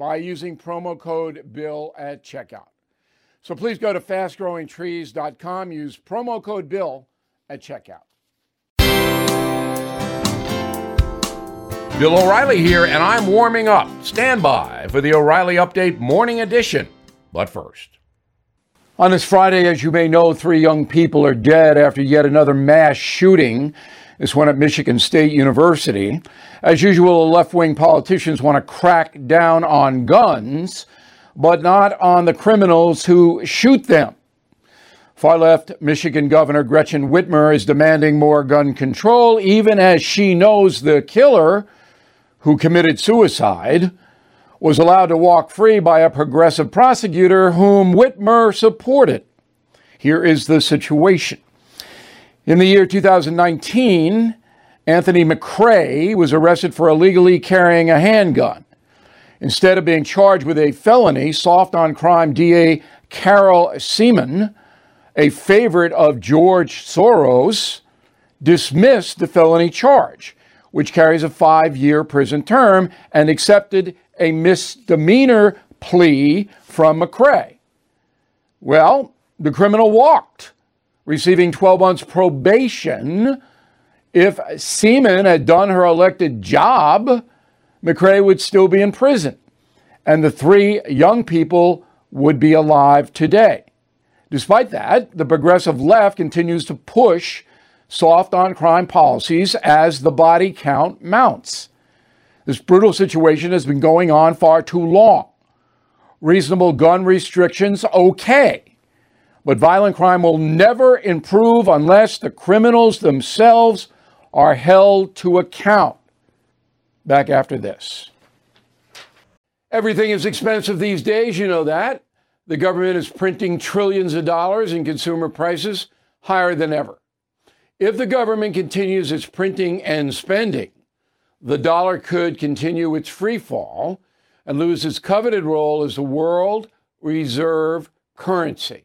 by using promo code BILL at checkout. So please go to fastgrowingtrees.com, use promo code BILL at checkout. Bill O'Reilly here, and I'm warming up. Stand by for the O'Reilly Update Morning Edition. But first, on this Friday, as you may know, three young people are dead after yet another mass shooting this one at Michigan State University. As usual, left wing politicians want to crack down on guns, but not on the criminals who shoot them. Far left Michigan Governor Gretchen Whitmer is demanding more gun control, even as she knows the killer, who committed suicide, was allowed to walk free by a progressive prosecutor whom Whitmer supported. Here is the situation. In the year 2019, Anthony McRae was arrested for illegally carrying a handgun. Instead of being charged with a felony, soft on crime DA Carol Siemon, a favorite of George Soros, dismissed the felony charge, which carries a five year prison term, and accepted a misdemeanor plea from McRae. Well, the criminal walked receiving 12 months probation. If Siemon had done her elected job, McRae would still be in prison, and the three young people would be alive today. Despite that, the progressive left continues to push soft on crime policies as the body count mounts. This brutal situation has been going on far too long. Reasonable gun restrictions, okay. But violent crime will never improve unless the criminals themselves are held to account. Back after this. Everything is expensive these days, you know that. The government is printing trillions of dollars and consumer prices higher than ever. If the government continues its printing and spending, the dollar could continue its free fall and lose its coveted role as the world reserve currency.